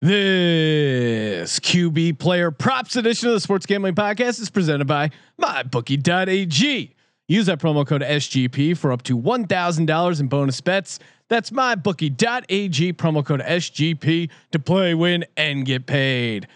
This QB player props edition of the Sports Gambling Podcast is presented by MyBookie.ag. Use that promo code SGP for up to $1,000 in bonus bets. That's MyBookie.ag, promo code SGP to play, win, and get paid.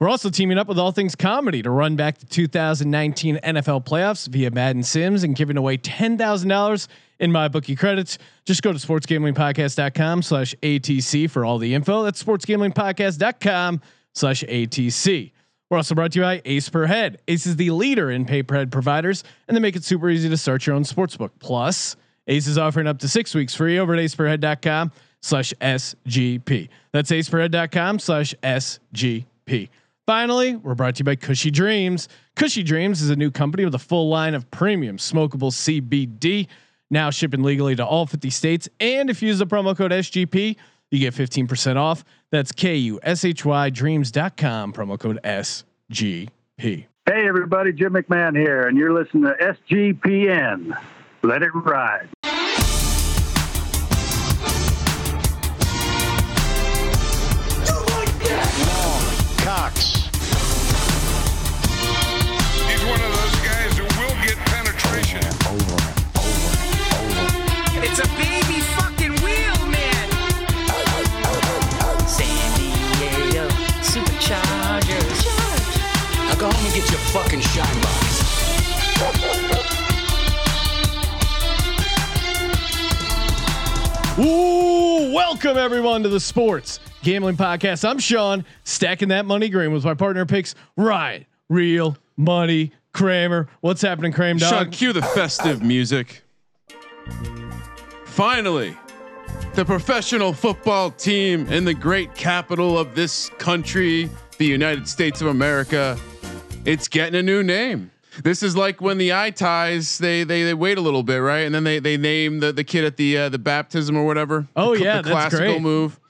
We're also teaming up with All Things Comedy to run back the 2019 NFL playoffs via Madden Sims and giving away $10,000 in my bookie credits. Just go to sportsgamblingpodcast.com slash ATC for all the info. That's sportsgamblingpodcast.com slash ATC. We're also brought to you by Ace Per Head. Ace is the leader in pay per head providers, and they make it super easy to start your own sportsbook. Plus, Ace is offering up to six weeks free over at aceperhead.com slash SGP. That's aceperhead.com slash SGP. Finally, we're brought to you by Kushy Dreams. Kushy Dreams is a new company with a full line of premium smokable CBD, now shipping legally to all 50 states. And if you use the promo code SGP, you get 15% off. That's K U S H Y dreams.com, promo code SGP. Hey, everybody, Jim McMahon here, and you're listening to SGPN. Let it ride. Fucking shine box. Ooh, welcome everyone to the Sports Gambling Podcast. I'm Sean, stacking that money green with my partner picks Ryan, Real Money Kramer. What's happening, Kramer? Sean, Dog? cue the festive music. Finally, the professional football team in the great capital of this country, the United States of America, it's getting a new name. This is like when the eye ties they they, they wait a little bit, right? And then they they name the, the kid at the uh, the baptism or whatever. Oh, the, cl- yeah, the that's classical great. move.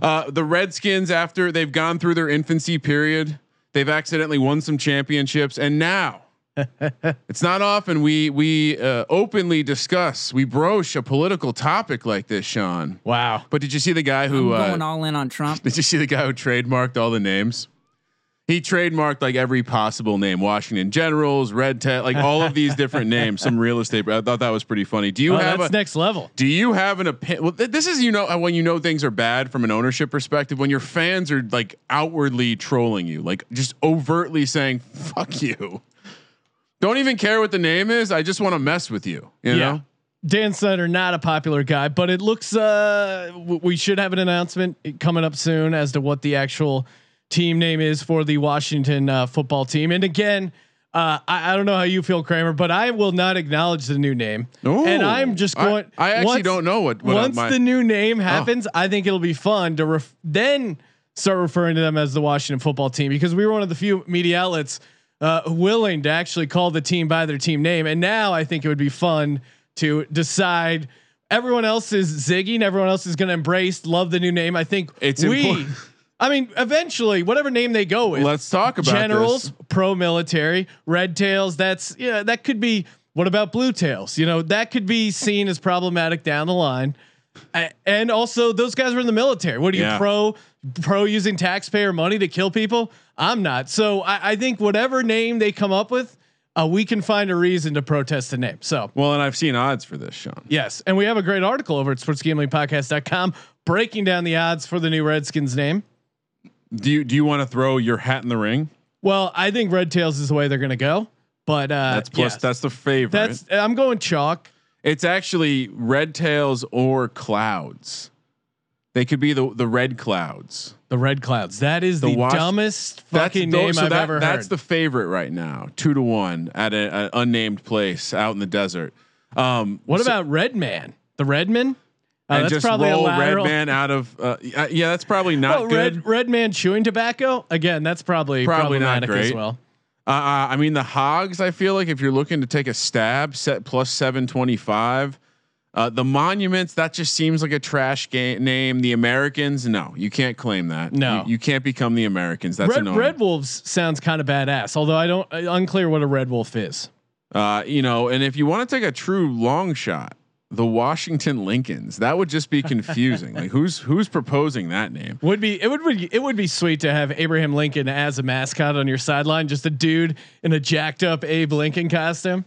Uh, the Redskins, after they've gone through their infancy period, they've accidentally won some championships, and now it's not often we we uh, openly discuss we broach a political topic like this, Sean. Wow. But did you see the guy I'm who going uh, all in on Trump. did you see the guy who trademarked all the names? He trademarked like every possible name: Washington Generals, Red Tat, like all of these different names. Some real estate. I thought that was pretty funny. Do you Oh, have that's a next level. do you have an opinion? Well, th- this is you know when you know things are bad from an ownership perspective when your fans are like outwardly trolling you, like just overtly saying "fuck you." Don't even care what the name is. I just want to mess with you. You know. Dan Snyder, not a popular guy, but it looks uh w- we should have an announcement coming up soon as to what the actual team name is for the Washington uh, football team. And again, uh, I, I don't know how you feel, Kramer, but I will not acknowledge the new name. Ooh. and I'm just going. I actually once- don't know what- what once my- Oh. the new name happens, I think it'll be fun to ref- then start referring to them as the Washington football team because we were one of the few media outlets uh, willing to actually call the team by their team name. And now I think it would be fun to decide. Everyone else is zigging. Everyone else is going to embrace, love the new name. I think It's we. important. I mean, eventually, whatever name they go with, Let's talk about generals, pro military, red tails. That's yeah, that could be. What about blue tails? You know, that could be seen as problematic down the line. And also, those guys were in the military. What are you Yeah. pro pro using taxpayer money to kill people? I'm not. So I, I think whatever name they come up with, uh, we can find a reason to protest the name. So Well, and I've seen odds for this, Sean. yes, and we have a great article over at sportsgamblingpodcast.com breaking down the odds for the new Redskins name. Do you do you want to throw your hat in the ring? Well, I think red tails is the way they're going to go. But uh, That's plus. yes. That's the favorite. That's I'm going chalk. It's actually red tails or clouds. They could be the the red clouds. The red clouds. That is the, The Wash- dumbest fucking those- name so I've that- ever That's heard. the favorite right now, two to one at an unnamed place out in the desert. Um, what so- about Redman? The Redman? Uh, and just probably a roll lateral. red man out of? Uh, yeah, yeah, that's probably not Oh, good. red Redman chewing tobacco. Again, that's probably Probably not problematic as great. well. Uh, uh, I mean, the hogs. I feel like if you're looking to take a stab, set plus seven twenty five. Uh, the monuments that just seems like a trash game name. The Americans, no, you can't claim that. No. you, you can't become the Americans. That's Red, annoying. Red Wolves sounds kind of badass, although I don't uh, unclear what a Red Wolf is. Uh, you know, and if you want to take a true long shot, the Washington Lincolns. That would just be confusing. like who's who's proposing that name? Would be it would be it would be sweet to have Abraham Lincoln as a mascot on your sideline, just a dude in a jacked up Abe Lincoln costume.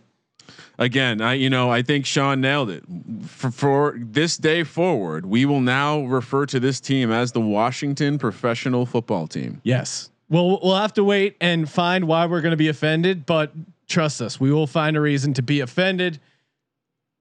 Again, I you know I think Sean nailed it. For, for this day forward, we will now refer to this team as the Washington Professional Football Team. Yes. Well, we'll have to wait and find why we're going to be offended, but trust us, we will find a reason to be offended.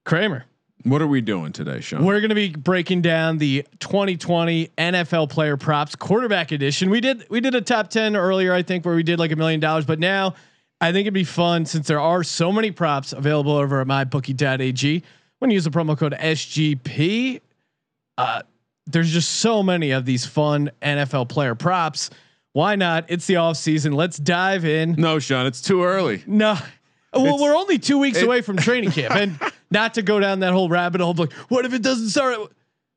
Kramer, What are we doing today, Sean? we're going to be breaking down the 2020 NFL player props quarterback edition. We did we did a top 10 earlier I think where we did like a million dollars, but now I think it'd be fun since there are so many props available over at mybookie.ag. When you use the promo code SGP, uh, there's just so many of these fun NFL player props. Why not? It's the off season. Let's dive in. no, Sean, it's too early. No. Well, we're only two weeks it- away from training camp, and not to go down that whole rabbit hole. Like, what if it doesn't start?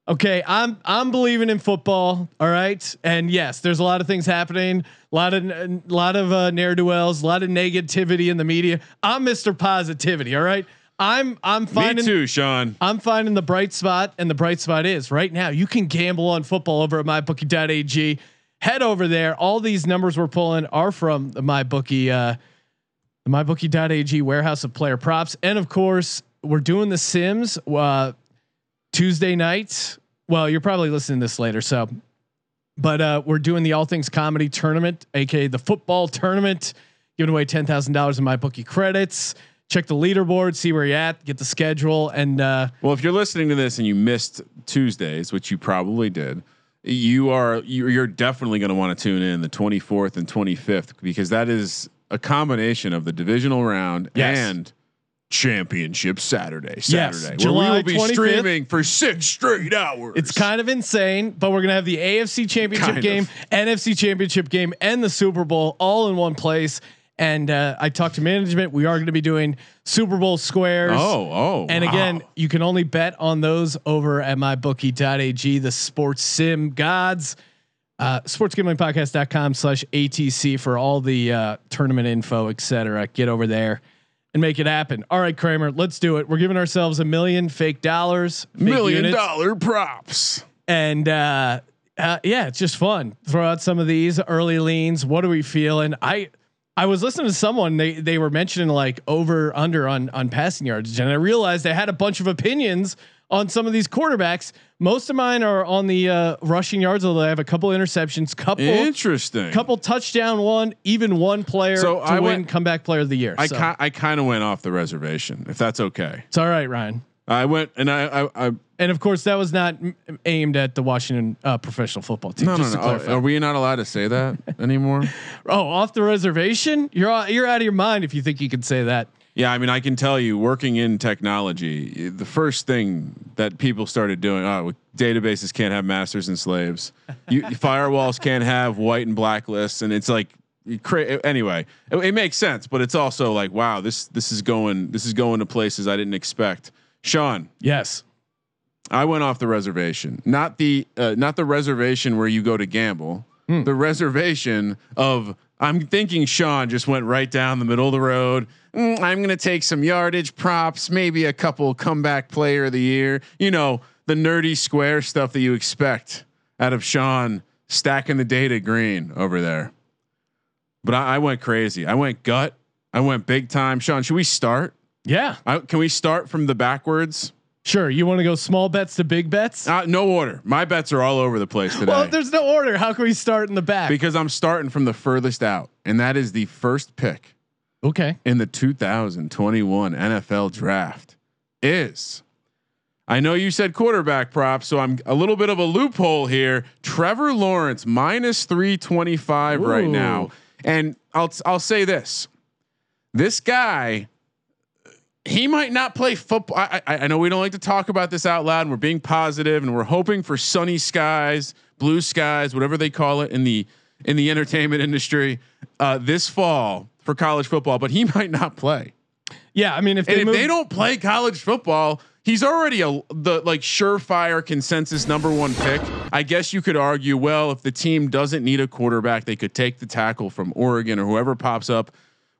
Okay, I'm I'm believing in football. All right, and yes, there's a lot of things happening. A lot of a lot of uh, ne'er do wells. A lot of negativity in the media. I'm Mr. Positivity. All right, I'm I'm finding Me too, Sean. I'm finding the bright spot, and the bright spot is right now. You can gamble on football over at mybookie.ag. Head over there. All these numbers we're pulling are from the mybookie, uh, the mybookie.ag warehouse of player props, and of course, we're doing the Sims uh, Tuesday night. Well, you're probably listening to this later, so. But uh, we're doing the All Things Comedy Tournament, aka the football tournament, giving away ten thousand dollars in my bookie credits. Check the leaderboard, see where you're at, get the schedule, and uh, Well, if you're listening to this and you missed Tuesdays, which you probably did, you are you're definitely going to want to tune in the 24th and 25th because that is a combination of the divisional round Yes. and championship Saturday. Yes, Saturday, July where we will be 25th. streaming for six straight hours. It's kind of insane, but we're gonna have the AFC Championship Kind of. game, NFC Championship game, and the Super Bowl all in one place. And uh, I talked to management. We are going to be doing Super Bowl squares. oh oh, And again, wow. you can only bet on those over at mybookie.ag, the sports sim gods. Uh, sportsgamblingpodcast.com slash ATC for all the uh, tournament info, etc. Get over there and make it happen. All right, Kramer, let's do it. We're giving ourselves a million fake dollars, fake million units dollar props. and uh, uh, yeah, it's just fun. Throw out some of these early leans. What are we feeling? I I was listening to someone they they were mentioning like over under on on passing yards, and I realized they had a bunch of opinions on some of these quarterbacks. Most of mine are on the uh, rushing yards, although I have a couple interceptions, couple Interesting. couple touchdown, one even one player So to I win went- comeback player of the year. I so ki- I kind of went off the reservation, if that's okay. it's all right, Ryan. I went and I I, I And of course, that was not aimed at the Washington uh, professional football team. no no just no. to clarify. are we not allowed to say that anymore? Oh, off the reservation? You're you're out of your mind if you think you can say that. Yeah, I mean, I can tell you, working in technology, the first thing that people started doing, oh, databases can't have masters and slaves. You, firewalls can't have white and black lists, and it's like, cra- anyway, it, it makes sense, but it's also like, wow, this this is going this is going to places I didn't expect. Sean, Yes. I went off the reservation, not the uh, not the reservation where you go to gamble. The reservation of I'm thinking Sean just went right down the middle of the road. Mm, I'm going to take some yardage props, maybe a couple comeback player of the year. You know the nerdy square stuff that you expect out of Sean stacking the data green over there. But I, I went crazy. I went gut. I went big time. Sean, should we start? Yeah. I, can we start from the backwards? Sure. You want to go small bets to big bets? Uh, no order. My bets are all over the place today. well, if there's no order. How can we start in the back? because I'm starting from the furthest out, and that is the first pick okay. in the 2021 NFL draft. Is I know you said quarterback prop, so I'm a little bit of a loophole here. Trevor Lawrence minus 325 right now, and I'll I'll say this: this guy. He might not play football. I, I, I know we don't like to talk about this out loud, and we're being positive, and we're hoping for sunny skies, blue skies, whatever they call it in the in the entertainment industry uh, this fall for college football. But he might not play. Yeah. I mean, if they if they don't play college football, he's already a the like surefire consensus number one pick. I guess you could argue, well, if the team doesn't need a quarterback, they could take the tackle from Oregon or whoever pops up.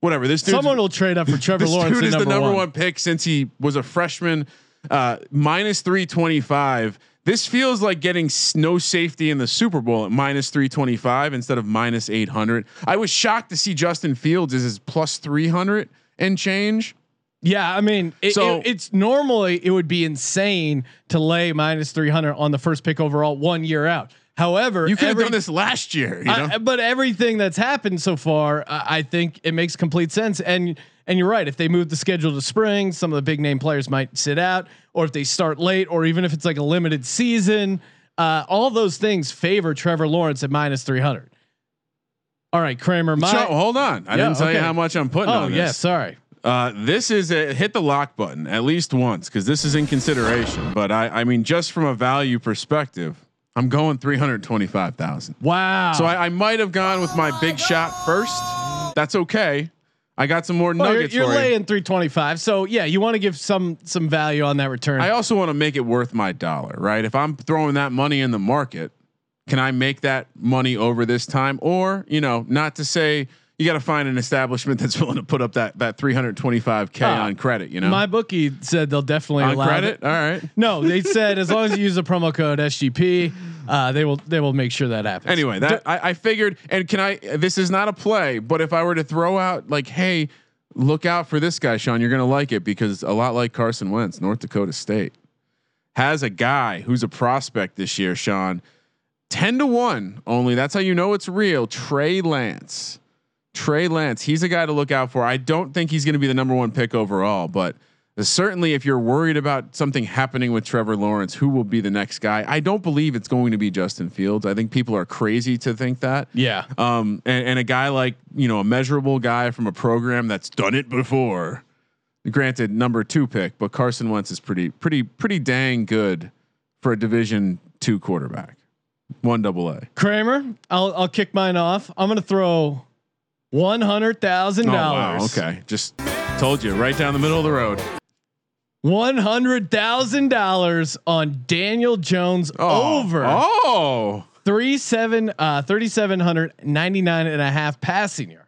Whatever. This dude's, someone will trade up for Trevor this Lawrence dude is number, the number one. one. pick since he was a freshman uh, minus three twenty five. This feels like getting no safety in the Super Bowl at minus three twenty five instead of minus eight hundred. I was shocked to see Justin Fields is his plus three hundred and change. Yeah, I mean, it, So- it- it's normally it would be insane to lay minus three hundred on the first pick overall one year out. However, You could have done this last year. You know? I- but everything that's happened so far, I I think it makes complete sense. And and you're right. If they move the schedule to spring, some of the big name players might sit out, or if they start late, or even if it's like a limited season, uh, all those things favor Trevor Lawrence at minus three hundred. All right, Kramer. My So, hold on. I Yeah, didn't tell you how much I'm putting oh on yeah, sorry. Uh, this is a hit the lock button at least once because this is in consideration. But I, I mean, just from a value perspective, I'm going three hundred twenty-five thousand. Wow. So I, I might have gone with my big shot first. That's okay. I got some more Well, you're, nuggets you're for you. laying 325. So yeah, you want to give some some value on that return. I also want to make it worth my dollar, right? If I'm throwing that money in the market, can I make that money over this time? Or, you know, not to say you got to find an establishment that's willing to put up that that 325k Ah, on credit, you know? My bookie said they'll definitely on allow credit? it. All right. No, they said as long as you use the promo code SGP, uh, they will they will make sure that happens. Anyway, that I, I figured, and can I? This is not a play, but if I were to throw out like, hey, look out for this guy, Sean, you're gonna like it because a lot like Carson Wentz, North Dakota State has a guy who's a prospect this year, Sean. Ten to one only. That's how you know it's real. Trey Lance. Trey Lance. He's a guy to look out for. I don't think he's going to be the number one pick overall, but certainly if you're worried about something happening with Trevor Lawrence, who will be the next guy? I don't believe it's going to be Justin Fields. I think people are crazy to think that. yeah, Um, and, and a guy like you know a measurable guy from a program that's done it before. Granted, number two pick, but Carson Wentz is pretty, pretty, pretty dang good for a Division two quarterback. One double A. Kramer, I'll I'll kick mine off. I'm gonna throw one hundred thousand Oh wow. dollars. Okay, just told you right down the middle of the road. One hundred thousand dollars on Daniel Jones Oh, over Oh, three seven uh thirty seven hundred ninety nine and a half passing yards.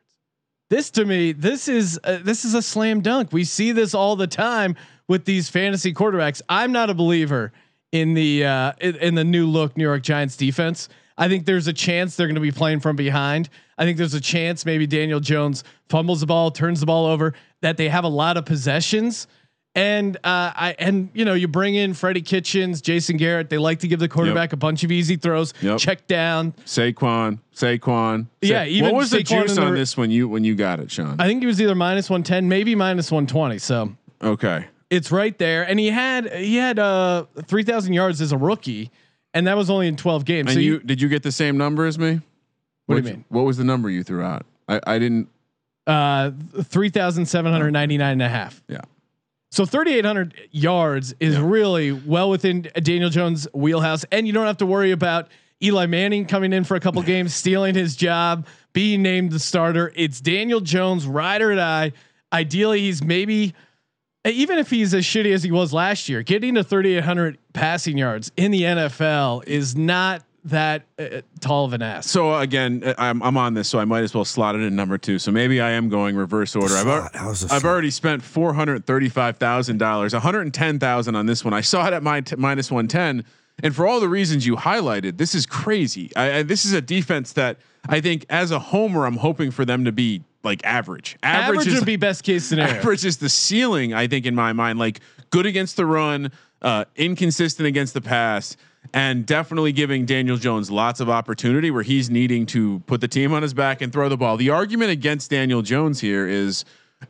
This to me, this is uh, this is a slam dunk. We see this all the time with these fantasy quarterbacks. I'm not a believer in the uh, in, in the new look New York Giants defense. I think there's a chance they're going to be playing from behind. I think there's a chance maybe Daniel Jones fumbles the ball, turns the ball over. That they have a lot of possessions. And uh, I and you know you bring in Freddie Kitchens, Jason Garrett. They like to give the quarterback a bunch of easy throws, Yep. check down. Saquon, Saquon. Yeah, Sa- even what was the juice the on this when you when you got it, Sean? I think he was either minus one ten, maybe minus one twenty. So okay, it's right there. And he had he had uh three thousand yards as a rookie, and that was only in twelve games. and so you did you get the same number as me? What do you mean? What was the number you threw out? I, I didn't. uh three thousand seven hundred ninety nine and a half. Yeah. So 3,800 yards is really well within Daniel Jones' wheelhouse, and you don't have to worry about Eli Manning coming in for a couple games, stealing his job, being named the starter. It's Daniel Jones, ride or die. Ideally, he's maybe even if he's as shitty as he was last year, getting to 3,800 passing yards in the NFL is not that uh, tall of an ass. So again, uh, I'm I'm on this, so I might as well slot it in number two. So maybe I am going reverse order. I've, al- Slot. How's a I've already spent four hundred thirty-five thousand dollars, one hundred ten thousand on this one. I saw it at my t- minus one ten, and for all the reasons you highlighted, this is crazy. I, I, this is a defense that I think, as a homer, I'm hoping for them to be like average. Average, is would be best case scenario. average is the ceiling. I think in my mind, like good against the run, uh, inconsistent against the pass, and definitely giving Daniel Jones lots of opportunity where he's needing to put the team on his back and throw the ball. The argument against Daniel Jones here is.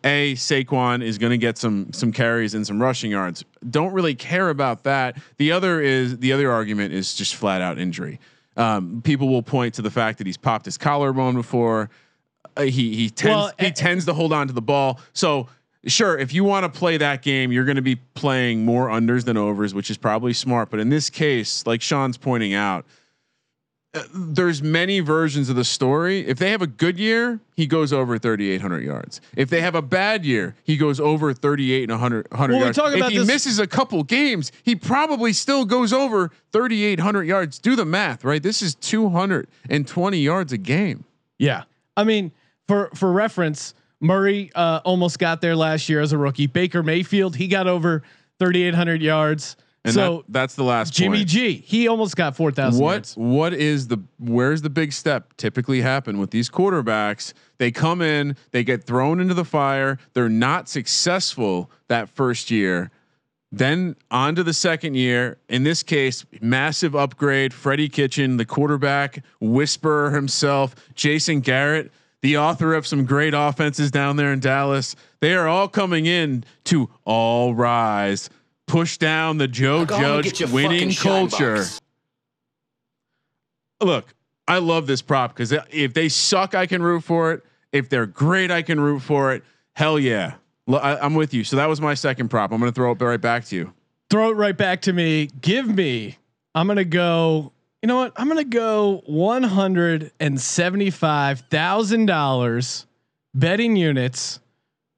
A Saquon is going to get some some carries and some rushing yards. Don't really care about that. The other is the other argument is just flat out injury. Um, people will point to the fact that he's popped his collarbone before. Uh, he he tends Well, he eh, tends to hold on to the ball. So sure, if you want to play that game, you're going to be playing more unders than overs, which is probably smart. But in this case, like Sean's pointing out, uh, there's many versions of the story. If they have a good year, he goes over 3,800 yards. If they have a bad year, he goes over 38 and 100, 100 Well, we yards. if about he misses a couple games, he probably still goes over 3,800 yards. Do the math, right? This is 220 yards a game. Yeah. I mean, for for reference, Murray uh, almost got there last year as a rookie. Baker Mayfield, he got over 3,800 yards. And so that, that's the last Jimmy point. G, he almost got 4,000 What yards. what is the where's the big step typically happen with these quarterbacks? They come in, they get thrown into the fire, they're not successful that first year. Then on to the second year. In this case, massive upgrade. Freddie Kitchen, the quarterback whisperer himself, Jason Garrett, the author of some great offenses down there in Dallas. They are all coming in to all rise, push down the Joe Go home and Judge winning culture box. look, I love this prop because if they suck, I can root for it. If they're great, I can root for it. Hell yeah. I, am with you. So that was my second prop. I'm going to throw it right back to you. Throw it right back to me. Give me, I'm going to go, you know what? I'm going to go $175,000 betting units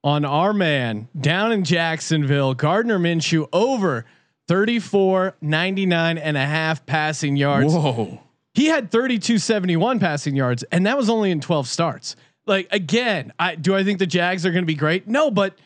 on our man down in Jacksonville, Gardner Minshew over 34, 99 and a half passing yards. Whoa. he had 3271 passing yards and that was only in 12 starts like again i do i think the jags are going to be great no but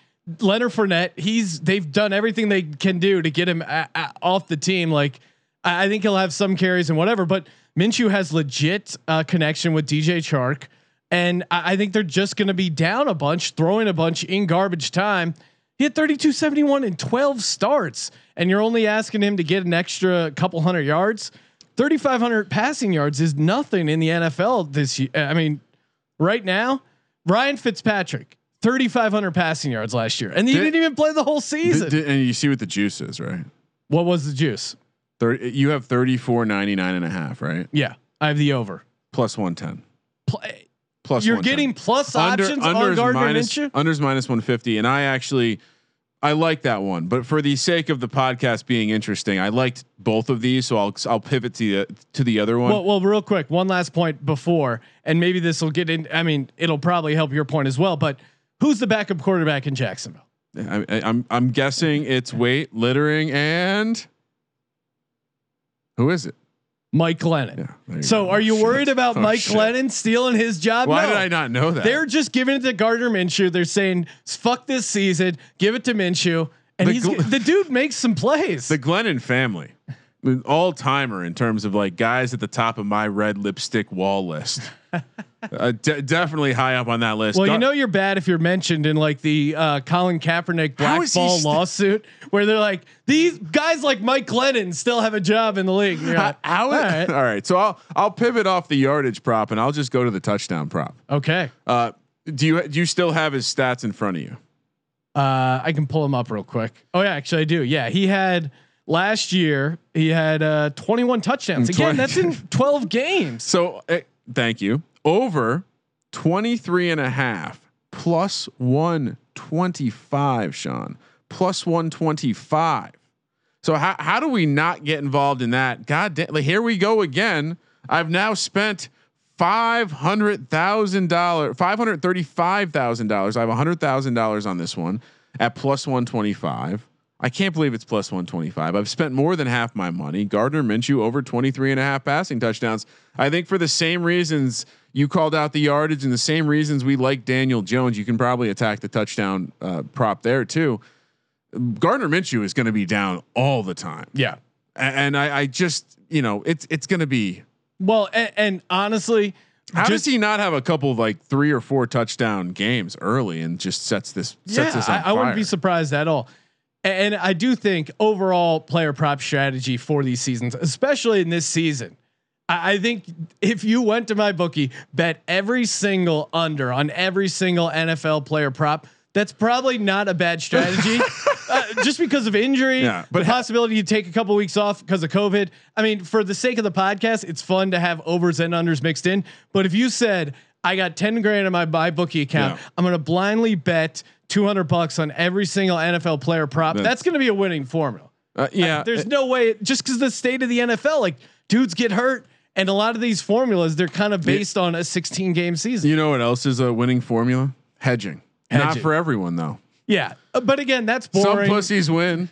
leonard Fournette, he's they've done everything they can do to get him a, a- off the team like I, I think he'll have some carries and whatever but minshew has legit uh, connection with dj chark and I, I think they're just going to be down a bunch throwing a bunch in garbage time he had 3271 in 12 starts and you're only asking him to get an extra couple hundred yards 3,500 passing yards is nothing in the NFL this year. I mean, right now, Ryan Fitzpatrick, 3,500 passing yards last year, and he Did- didn't even play the whole season. th- and you see what the juice is, right? what was the juice? Thir- you have 34, 99 and a half, right? Yeah, I have the over. Plus 110. Play. Eh, plus You're getting plus Under, options on unders Gardner minus, unders minus 150. And I actually, I like that one, but for the sake of the podcast being interesting, I liked both of these. So I'll, I'll pivot to the, to the other one. Well, well, real quick, one last point before, and maybe this will get in. I mean, it'll probably help your point as well. But who's the backup quarterback in Jacksonville? I, I, I'm I'm guessing it's weight littering and who is it? Mike Glennon. Yeah. So, go. are you Shit. worried about Oh, Mike shit. Glennon stealing his job? Why No. did I not know that? They're just giving it to Gardner Minshew. They're saying, "Fuck this season, give it to Minshew," and The he's gl- the dude makes some plays. the Glennon family, all timer in terms of like guys at the top of my red lipstick wall list. uh, de- definitely high up on that list. well, you know you're bad if you're mentioned in like the uh, Colin Kaepernick he blackball st- lawsuit, where they're like, "These guys like Mike Glennon still have a job in the league." You're how, how all right, all right. So I'll I'll pivot off the yardage prop and I'll just go to the touchdown prop. okay, Uh, do you do you still have his stats in front of you? uh, I can pull him up real quick. Oh yeah, actually I do. Yeah, he had. Last year, he had uh, 21 touchdowns. Again, 20 that's in 12 games. So uh, thank you. Over 23 and a half plus 125, Sean. Plus 125. So how, how do we not get involved in that? God damn, like here we go again. I've now spent five hundred thousand dollars, five hundred thirty-five thousand dollars. I have hundred thousand dollars on this one at plus one twenty-five. I can't believe it's plus 125. I've spent more than half my money. Gardner Minshew over 23 and a half passing touchdowns. I think for the same reasons you called out the yardage and the same reasons we like Daniel Jones, you can probably attack the touchdown uh, prop there too. Gardner Minshew is going to be down all the time. Yeah. And I, I just, you know, it's it's going to be. Well, and, and honestly, How just- does he not have a couple of like three or four touchdown games early and just sets this sets this on I, I wouldn't be surprised at all. And I do think overall player prop strategy for these seasons, especially in this season, I, think if you went to my bookie, bet every single under on every single NFL player prop, that's probably not a bad strategy. uh, just because of injury, Yeah, but the possibility you take a couple weeks off because of COVID. I mean, for the sake of the podcast, it's fun to have overs and unders mixed in. But if you said I got ten grand in my buy bookie account, Yeah. I'm going to blindly bet 200 bucks on every single NFL player prop. That's, That's- going to be a winning formula. Uh, yeah, There's no way just because the state of the NFL, like dudes get hurt, and a lot of these formulas they're kind of based on a 16 game season. You know what else is a winning formula? Hedging. Not for everyone though. Yeah, Uh, but again, that's boring. Some pussies win.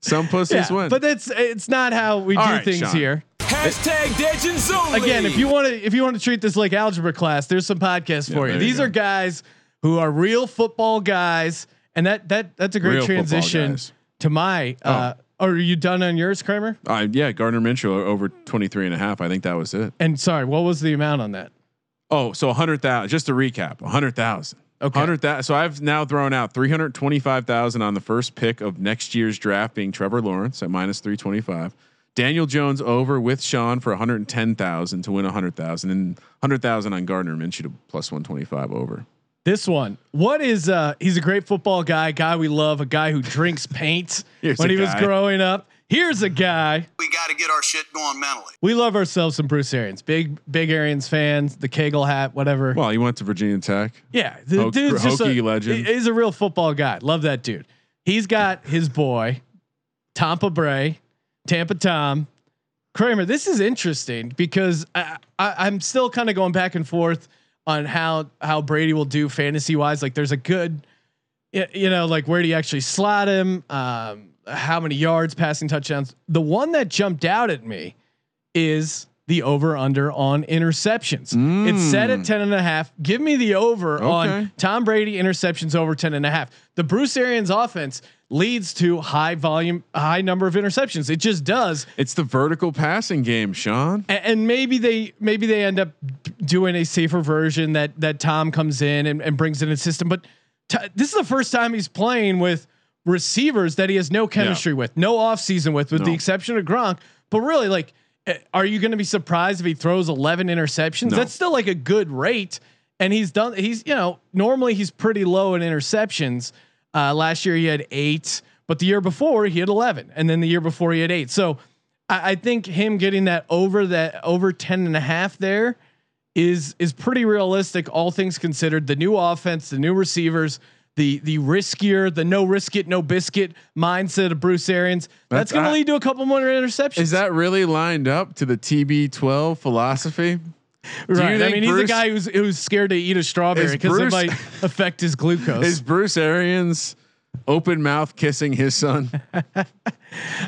Some pussies yeah, win. but that's it's not how we All do right, things Sean. here. Hashtag Legends only. Again, if you want to if you want to treat this like algebra class, there's some podcasts Yeah, for you. there you These go. are guys who are real football guys, and that that that's a great Real transition to my. Uh, Are you done on yours, Kramer? Uh, yeah, Gardner Minshew over 23 and a half. I think that was it. And sorry, what was the amount on that? Oh, so a hundred thousand. Just to recap, a hundred thousand. Okay. Hundred thousand. So I've now thrown out three hundred twenty-five thousand on the first pick of next year's draft, being Trevor Lawrence at minus three twenty-five. Daniel Jones over with Sean for one hundred ten thousand to win a hundred thousand, and hundred thousand on Gardner Minshew to plus one twenty-five over. This one. What is uh he's a great football guy, guy we love, a guy who drinks paint when a he was growing up. Here's a guy. We got to get our shit going mentally. We love ourselves some Bruce Arians. Big big Arians fans, the Kangol hat, whatever. Well, he went to Virginia Tech. yeah, the Hoke- dude's just a, Hokie legend. He's a real football guy. Love that dude. He's got his boy, Tampa Bray, Tampa Tom, Kramer. This is interesting because I, I, I'm still kind of going back and forth on how how Brady will do fantasy wise. Like, there's a good, you know, like where do you actually slot him? Um, how many yards, passing touchdowns? The one that jumped out at me is the over under on interceptions. It's set at 10 and a half. Give me the over on Okay. Tom Brady interceptions over 10 and a half. The Bruce Arians offense leads to high volume, high number of interceptions. It just does. It's the vertical passing game, Sean. A- And maybe they maybe they end up doing a safer version that that Tom comes in and, and brings in a system. But t- this is the first time he's playing with receivers that he has no chemistry with, no offseason with, with the exception of Gronk. But really, like, eh, are you going to be surprised if he throws 11 interceptions? No. That's still like a good rate. And he's done. He's you know normally he's pretty low in interceptions. Uh, last year he had eight, but the year before he had 11, and then the year before he had eight. So I, I think him getting that over that over 10 and a half there is is pretty realistic, all things considered. The new offense, the new receivers, the the riskier, the no risk it, no biscuit mindset of Bruce Arians. That's, That's- going to lead to a couple more interceptions. Is that really lined up to the TB12 philosophy? Right? I mean, he's a guy who's who's scared to eat a strawberry because it might affect his glucose. Is Bruce Arians open mouth kissing his son?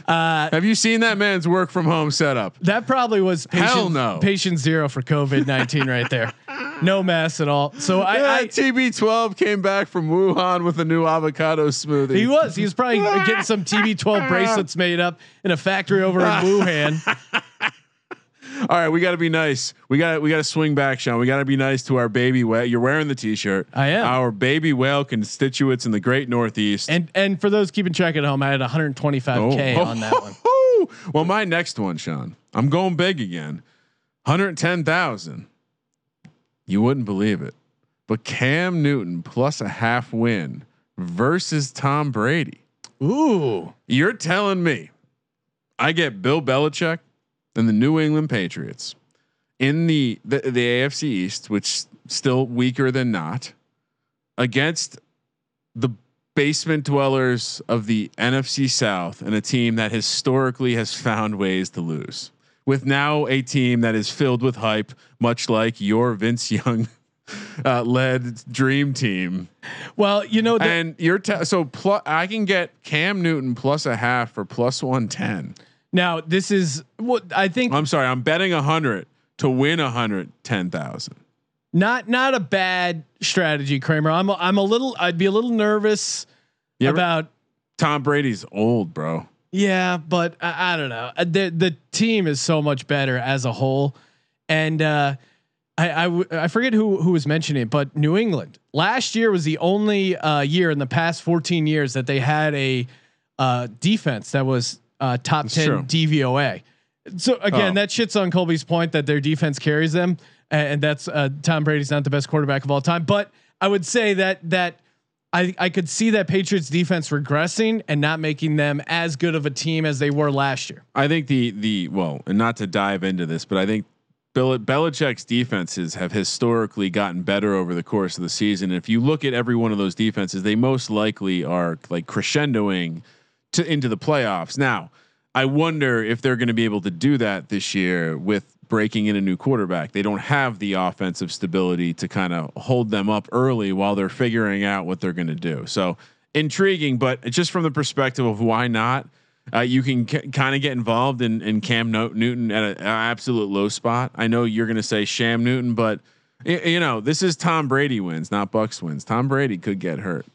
Uh, Have you seen that man's work from home setup? That probably was patient, Hell no. patient zero for COVID nineteen right there. No mass at all. So I, Yeah, I TB12 came back from Wuhan with a new avocado smoothie. he was he was probably getting some TB12 bracelets made up in a factory over in Wuhan. All right, we got to be nice. We got we got to swing back, Sean. We got to be nice to our baby whale. You're wearing the t-shirt. I am. Our baby whale constituents in the Great Northeast. And and for those keeping track at home, I had 125k Oh. on that one. Well, my next one, Sean. I'm going big again. 110,000. You wouldn't believe it. But Cam Newton plus a half win versus Tom Brady. Ooh, You're telling me I get Bill Belichick and the New England Patriots in the the, the AFC East, which still weaker than not, against the basement dwellers of the NFC South and a team that historically has found ways to lose. With now a team that is filled with hype, much like your Vince Young uh, led dream team. well, you know, the, And you're so plus I can get Cam Newton plus a half for plus one ten. Now this is what I think. I'm sorry, I'm betting a hundred to win a hundred ten thousand. Not not a bad strategy, Kramer. I'm a, I'm a little. I'd be a little nervous You ever- about. Tom Brady's old, bro. Yeah, but I, I don't know. Uh, The the team is so much better as a whole, and uh, I I, w- I forget who who was mentioning it, but New England last year was the only uh, year in the past 14 years that they had a uh, defense that was uh, top That's 10 true. DVOA. So again, Oh. that shits on Colby's point that their defense carries them, and, and that's uh, Tom Brady's not the best quarterback of all time. But I would say that that I, I could see that Patriots defense regressing and not making them as good of a team as they were last year. I think the the well, and not to dive into this, but I think Bill Belichick's defenses have historically gotten better over the course of the season. And if you look at every one of those defenses, they most likely are like crescendoing to into the playoffs. Now, I wonder if they're going to be able to do that this year with breaking in a new quarterback. They don't have the offensive stability to kind of hold them up early while they're figuring out what they're going to do. So intriguing, but just from the perspective of why not, uh, you can k- kind of get involved in, in Cam Newton at an absolute low spot. I know you're going to say Sham Newton, but you know this is Tom Brady wins, not Bucks wins. Tom Brady could get hurt.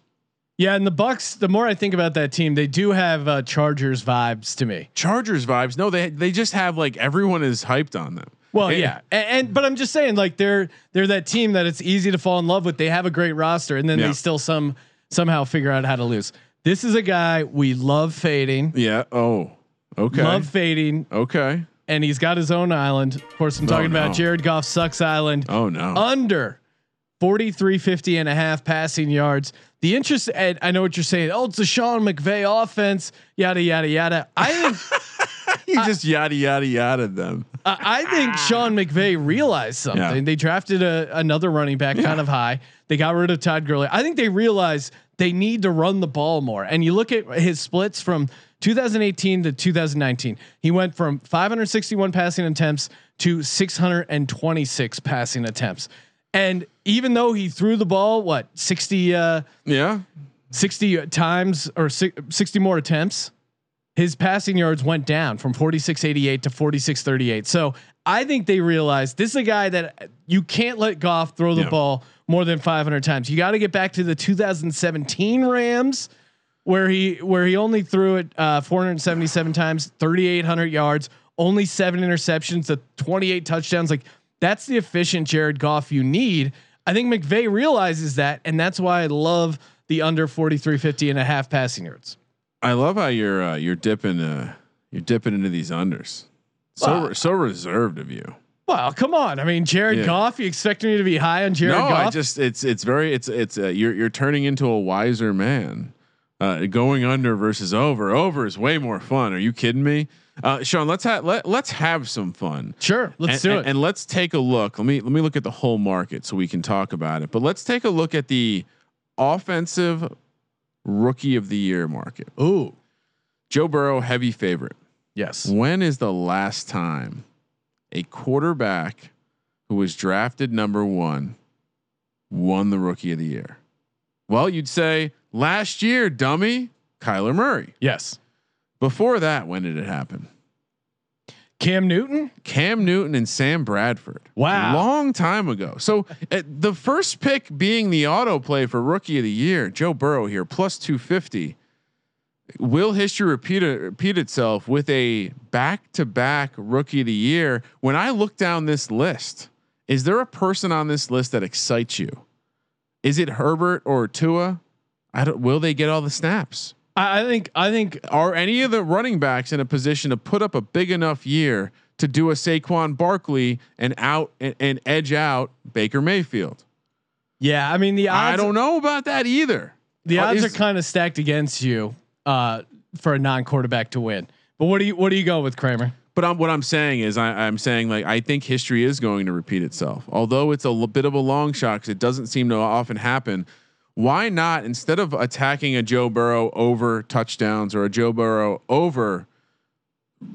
Yeah, and the Bucks. The more I think about that team, they do have uh, Chargers vibes to me. Chargers vibes. No, they they just have like everyone is hyped on them. Well, Eh, yeah, and, and but I'm just saying, like they're they're that team that it's easy to fall in love with. They have a great roster, and then Yeah. they still some somehow figure out how to lose. This is a guy we love fading, Yeah. Oh. Okay. love fading, okay. and he's got his own island. Of course, I'm Oh, talking no. about Jared Goff sucks island. Oh no. under 4350 and a half passing yards. The interest, and I know what you're saying. Oh, it's a Sean McVay offense, yada, yada, yada. I think, you just yada yada yada them. I I think Sean McVay realized something. Yeah. They drafted a, another running back kind of high. They got rid of Todd Gurley. I think they realized they need to run the ball more. And you look at his splits from 2018 to 2019. He went from 561 passing attempts to 626 passing attempts. And even though he threw the ball, what 60, uh, Yeah. 60 times or 60 more attempts, his passing yards went down from 4688 to 4638. So I think they realized this is a guy that you can't let Goff throw the Yeah. ball more than 500 times. You got to get back to the 2017 Rams where he where he only threw it uh, 477 times, 3800 yards, only seven interceptions, the 28 touchdowns. Like that's the efficient Jared Goff you need. I think McVay realizes that, and that's why I love the under 4350 and a half passing yards. I love how you're uh, you're dipping uh, you're dipping into these unders. So so reserved of you. Well, come on. I mean, Jared Yeah. Goff. You expect me to be high on Jared no, Goff? I just it's it's very it's it's uh, you're you're turning into a wiser man. Uh, going under versus over. Over is way more fun. Are you kidding me, uh, Sean? Let's have let let's have some fun. sure. Let's and, do and- it. And let's take a look. Let me let me look at the whole market so we can talk about it. But let's take a look at the offensive rookie of the year market. Ooh, Joe Burrow, heavy favorite. yes. When is the last time a quarterback who was drafted number one won the rookie of the year? Well, you'd say last year, dummy, Kyler Murray. Yes. Before that, when did it happen? Cam Newton. Cam Newton and Sam Bradford. Wow. Long time ago. So uh, the first pick being the auto play for rookie of the year, Joe Burrow here, plus 250. Will history repeat, repeat itself with a back to back rookie of the year? When I look down this list, is there a person on this list that excites you? Is it Herbert or Tua? I don't, will they get all the snaps? I, think. I think. Are any of the running backs in a position to put up a big enough year to do a Saquon Barkley and out and, and edge out Baker Mayfield? Yeah. I mean, the odds. I don't know about that either. The Uh, odds is- are kind of stacked against you uh, for a non-quarterback to win. But what do you what do you go with Kramer? But I'm, what I'm saying is, I, I'm saying like I think history is going to repeat itself. Although it's a bit of a long shot because it doesn't seem to often happen. Why not instead of attacking a Joe Burrow over touchdowns or a Joe Burrow over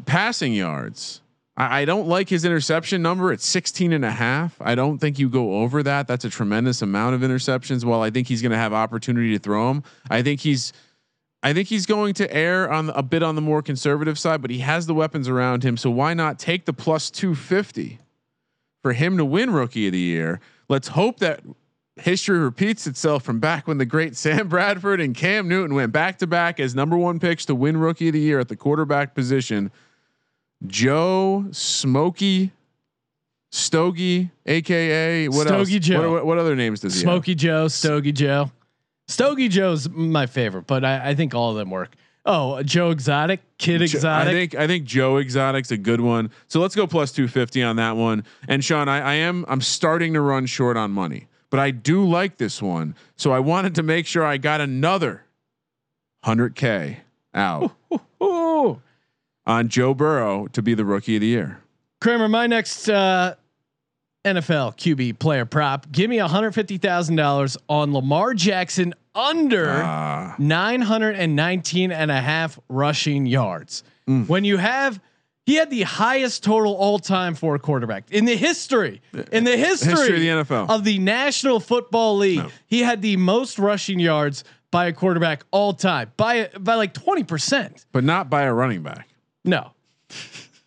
passing yards? I, I don't like his interception number at 16 and a half. I don't think you go over that. That's a tremendous amount of interceptions. While I think he's going to have opportunity to throw them, I think he's I think he's going to err on a bit on the more conservative side, but he has the weapons around him. So why not take the plus 250 for him to win rookie of the year? Let's hope that history repeats itself from back when the great Sam Bradford and Cam Newton went back to back as number one picks to win rookie of the year at the quarterback position. Joe Smokey Stogie, aka what else? Joe. What, what, other names does he have? Smoky Joe, Stogie Joe. Stogie Joe's my favorite, but I, I think all of them work. Oh, Joe Exotic, Kid Exotic. I think I think Joe Exotic's a good one. So let's go plus two fifty on that one. And Sean, I, I am I'm starting to run short on money, but I do like this one. So I wanted to make sure I got another hundred k out Ooh. on Joe Burrow to be the rookie of the year. Kramer, my next uh, NFL QB player prop. Give me $150,000 on Lamar Jackson under Ah. 919 and a half rushing yards. Mm. When you have, he had the highest total all time for a quarterback in the history, in the history, History of the NFL. of the National Football League. No. He had the most rushing yards by a quarterback all time by, by like 20%. But not by a running back. No.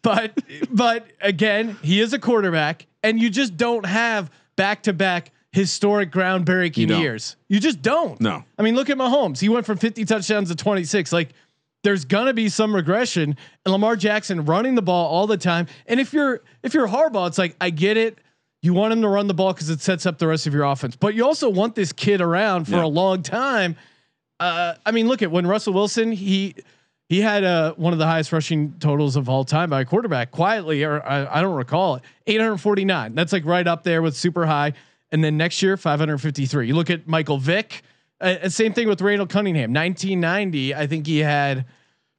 But but again, he is a quarterback, and you just don't have back to back historic ground breaking years. You just don't. No. I mean, look at Mahomes. He went from 50 touchdowns to 26. Like, there's gonna be some regression, and Lamar Jackson running the ball all the time. And if you're if you're Harbaugh, it's like I get it. You want him to run the ball because it sets up the rest of your offense, but you also want this kid around for Yeah. a long time. Uh, I mean, look at when Russell Wilson he he had uh, one of the highest rushing totals of all time by a quarterback quietly, or I, I don't recall it, 849. That's like right up there with super high. And then next year, 553. You look at Michael Vick, uh, uh, same thing with Randall Cunningham, 1990. I think he had,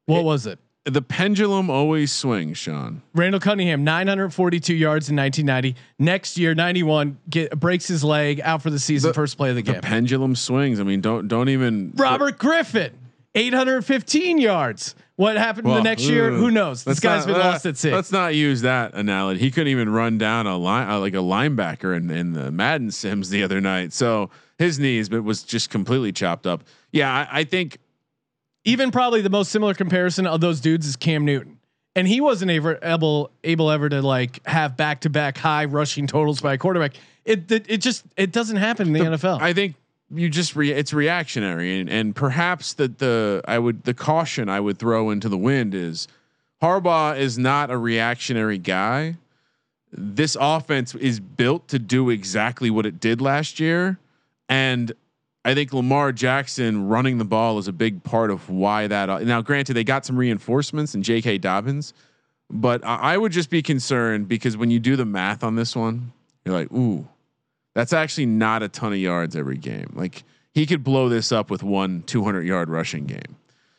what was it? The pendulum always swings, Sean. Randall Cunningham, 942 yards in 1990. Next year, 91, get, breaks his leg out for the season, The- first play of the game. The game. pendulum swings. I mean, don't don't even Robert Griffin, 815 yards. What happened Well, the next year? Who knows? This guy's not- been lost at six. Let's not use that analogy. He couldn't even run down a line uh, like a linebacker in, in the Madden Sims the other night. So his knees, but was just completely chopped up. Yeah, I, I think Even probably the most similar comparison of those dudes is Cam Newton. And he wasn't ever able able ever to like have back to back high rushing totals by a quarterback. It, it it just it doesn't happen in the, NFL. I think you just re- it's reactionary, and and perhaps that the I would the caution I would throw into the wind is Harbaugh is not a reactionary guy. This offense is built to do exactly what it did last year, and I think Lamar Jackson running the ball is a big part of why that. Uh, now, granted, they got some reinforcements in J.K. Dobbins, but I I would just be concerned because when you do the math on this one, you're like, ooh, that's actually not a ton of yards every game. Like he could blow this up with one 200 yard rushing game.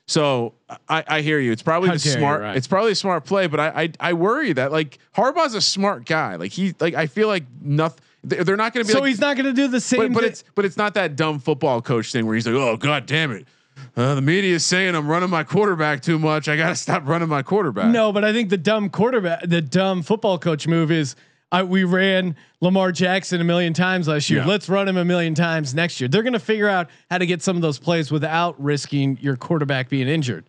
So I, I hear you. It's probably How the smart. Ryan. It's probably a smart play, but I, I I worry that like Harbaugh's a smart guy. Like he like I feel like nothing. They're they're not going to be. so like, he's not going to do the same. but, but it's but it's not that dumb football coach thing where he's like, oh god damn it, uh, the media is saying I'm running my quarterback too much. I got to stop running my quarterback. no. But I think the dumb quarterback, the dumb football coach move is. I, we ran Lamar Jackson a million times last year. Yeah. Let's run him a million times next year. They're going to figure out how to get some of those plays without risking your quarterback being injured.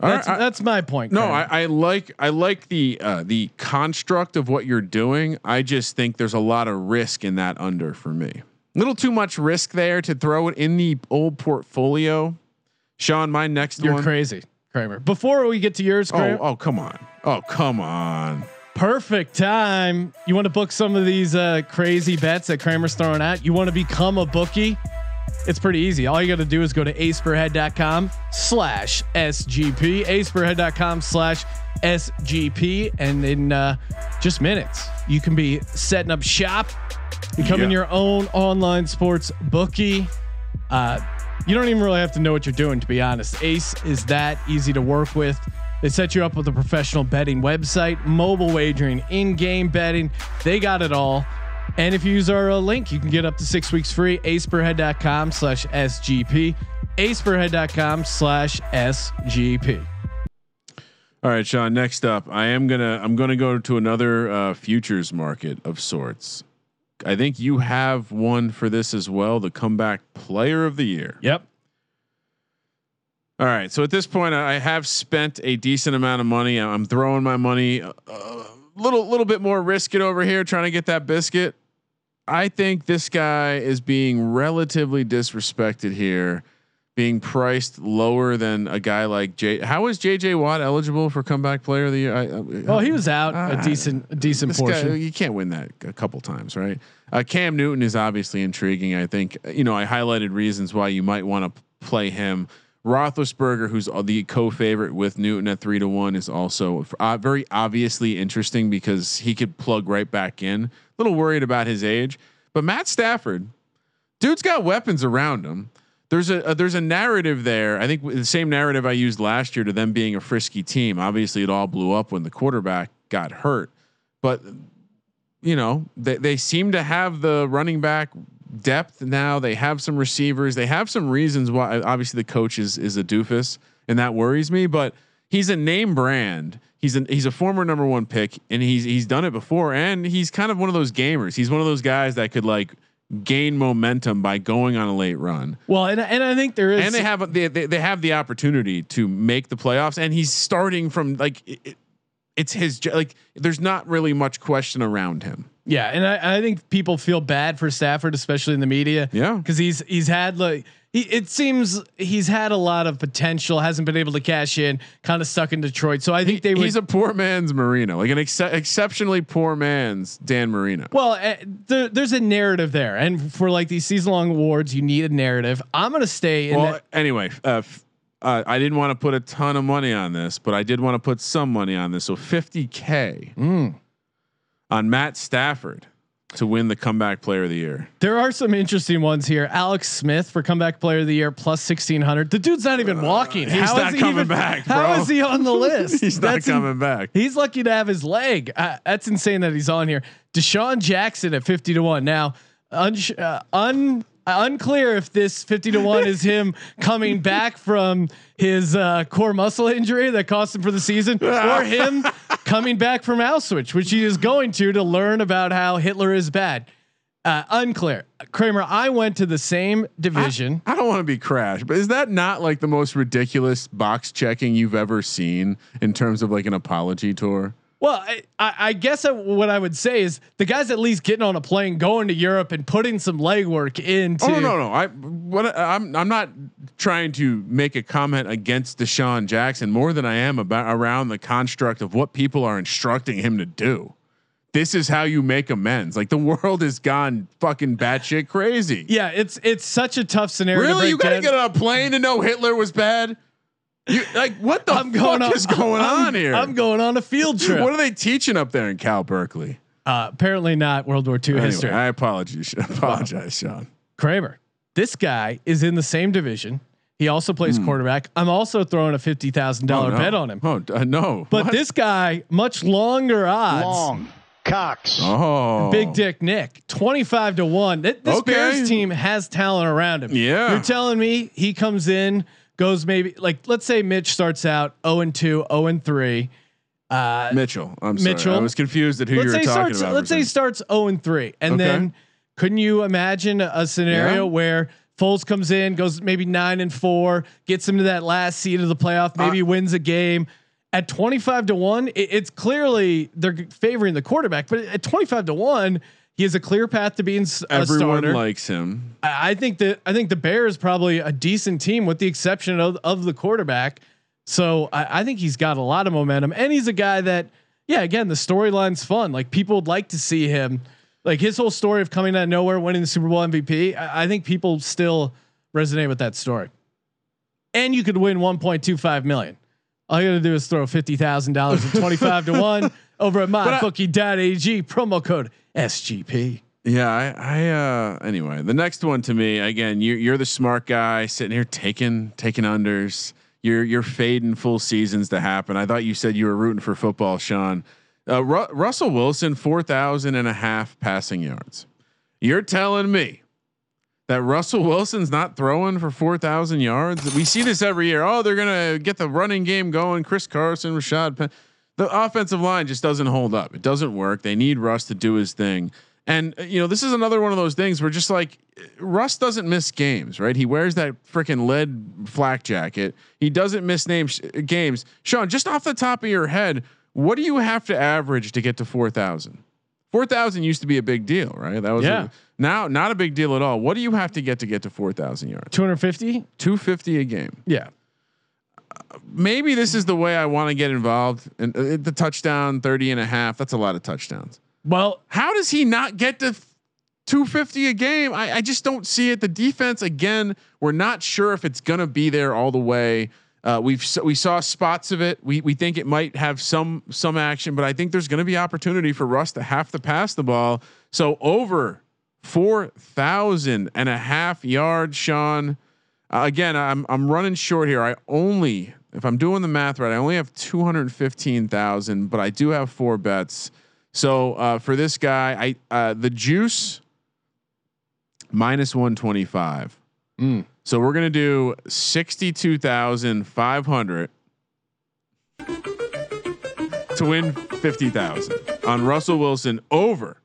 All right, That's, I- that's my point. No, I, I like I like the uh, the construct of what you're doing. I just think there's a lot of risk in that under for me. Little too much risk there to throw it in the old portfolio. Sean, my next one. You're crazy, Kramer. Before we get to yours, Oh, oh, come on. Oh, come on. Perfect time. You want to book some of these uh, crazy bets that Kramer's throwing out? You want to become a bookie? It's pretty easy. All you got to do is go to aceperhead.com slash SGP, aceperhead.com slash SGP. And in uh, just minutes, you can be setting up shop, becoming Yeah. your own online sports bookie. Uh, you don't even really have to know what you're doing, to be honest. Ace is that easy to work with. They set you up with a professional betting website, mobile wagering, in-game betting. They got it all. And if you use our uh, link, you can get up to six weeks free. aceperhead.com slash SGP. aceperhead.com slash SGP. All right, Sean. Next up, I am gonna I'm gonna go to another uh, futures market of sorts. I think you have one for this as well. The comeback player of the year. Yep. All right. So at this point, I have spent a decent amount of money. I'm throwing my money a little, little bit more risk it over here, trying to get that biscuit. I think this guy is being relatively disrespected here, being priced lower than a guy like J. How is JJ Watt eligible for comeback player of the year? I, Well, he was out a Uh, decent, a decent this guy, portion. you can't win that a couple times, right? Uh, Cam Newton is obviously intriguing. I think you know I highlighted reasons why you might want to play him. Roethlisberger, who's the co-favorite with Newton at three to one, is also uh, very obviously interesting because he could plug right back in. A little worried about his age, but Matt Stafford, dude's got weapons around him. There's a, a there's a narrative there. I think the same narrative I used last year to them being a frisky team. Obviously, it all blew up when the quarterback got hurt, but you know they they seem to have the running back depth now. They have some receivers. They have some reasons why. Obviously, the coach is is a doofus, and that worries me. But he's a name brand. He's a he's a former number one pick, and he's he's done it before. And he's kind of one of those gamers. He's one of those guys that could like gain momentum by going on a late run. Well, and, and I think there is, And they have they, they, they have the opportunity to make the playoffs. And he's starting from like it- it's his like. There's not really much question around him. Yeah, and I, I think people feel bad for Stafford, especially in the media. Yeah. because he's he's had like he, it seems he's had a lot of potential, hasn't been able to cash in, kind of stuck in Detroit. So I think they would. He's a poor man's Marino, like an ex- exceptionally poor man's Dan Marino. well, uh, there, there's a narrative there, and for like these season long awards, you need a narrative. I'm gonna stay in. Well, that, anyway, uh, f- uh, I didn't want to put a ton of money on this, but I did want to put some money on this. So 50k Mm. on Matt Stafford to win the comeback player of the year. there are some interesting ones here. Alex Smith for comeback player of the year plus 1600. The dude's not even walking. Uh, he's How not he coming even- back, How bro. is he on the list? He's not That's in- coming back. He's lucky to have his leg. Uh, that's insane that he's on here. DeSean Jackson at 50 to 1. Now, un- uh, un- unclear if this 50 to 1 is him coming back from his uh, core muscle injury that cost him for the season or him coming back from Auschwitz, which he is going to to learn about how Hitler is bad. Uh, unclear. Kramer, I went to the same division. I don't want to be crash, but is that not like the most ridiculous box checking you've ever seen in terms of like an apology tour? Well, I, I I guess I, what I would say is the guy's at least getting on a plane, going to Europe, and putting some legwork into. Oh no, no, no. I what I'm I'm not trying to make a comment against DeSean Jackson more than I am about around the construct of what people are instructing him to do. This is how you make amends. Like the world has gone fucking batshit crazy. Yeah, it's it's such a tough scenario. Really, break you got to get on a plane to know Hitler was bad. You like what the I'm fuck going on, is going I'm- on here? I'm going on a field trip. What are they teaching up there in Cal Berkeley? uh, apparently not World War II Anyway, history. I apologize. Apologize, Sean. Kramer, this guy is in the same division. He also plays quarterback. I'm also throwing a fifty thousand dollar. Oh, no. bet on him. Oh uh, no! But What? this guy, much longer odds. Long. Cox. oh Big Dick Nick, twenty five to one. Th- This Okay. Bears team has talent around him. Yeah. you're telling me he comes in, goes maybe like let's say Mitch starts out zero and two, zero and three. Uh, Mitchell. I'm sorry. I was confused at who let's you were talking starts. about. Let's say starts zero and three, and Okay. then couldn't you imagine a scenario Yeah. where Foles comes in, goes maybe nine and four, gets him to that last seed of the playoff, maybe wins a game. At twenty five to one, it, it's clearly they're favoring the quarterback, but at twenty five to one, he has a clear path to being s- a everyone starter. likes him. I I think that I think the Bears probably a decent team with the exception of of the quarterback. So I, I think he's got a lot of momentum, and he's a guy that, yeah, again, the storyline's fun. Like people would like to see him, like his whole story of coming out of nowhere, winning the Super Bowl MVP. I, I think people still resonate with that story. And you could win 1.25 million. All you got to do is throw fifty thousand dollars and twenty five to one over at I- mybookie.ag promo code SGP. Yeah, I, I uh anyway, the next one to me, again, you're you're the smart guy sitting here taking taking unders. You're you're fading full seasons to happen. I thought you said you were rooting for football, Sean. Uh, Ru- Russell Wilson, 4,000 and a half passing yards. You're telling me that Russell Wilson's not throwing for 4,000 yards? We see this every year. Oh, they're going to get the running game going. Chris Carson, Rashad Penn. The offensive line just doesn't hold up. It doesn't work. They need Russ to do his thing. And uh, you know, this is another one of those things where just like Russ doesn't miss games, right? He wears that freaking lead flak jacket. He doesn't miss names games. Sean, just off the top of your head, what do you have to average to get to 4,000? 4,000 used to be a big deal, right? That was Yeah. a, now not a big deal at all. What do you have to get to get to 4,000 yards? 250? 250 a game. Yeah. Maybe this is the way I want to get involved. And uh, the touchdown 30 and a half, that's a lot of touchdowns. Well, How does he not get to 250 a game? I, I just don't see it. The defense, again, we're not sure if it's going to be there all the way. Uh, we've we saw spots of it. We we think it might have some some action, but I think there's going to be opportunity for Russ to have to pass the ball. So over four thousand and a half yards, Sean. Uh, again, I'm I'm running short here. I only, if I'm doing the math right, I only have two hundred fifteen thousand, but I do have four bets. So uh, for this guy, I uh, the juice minus one twenty five. So we're gonna do sixty two thousand five hundred to win fifty thousand on Russell Wilson over.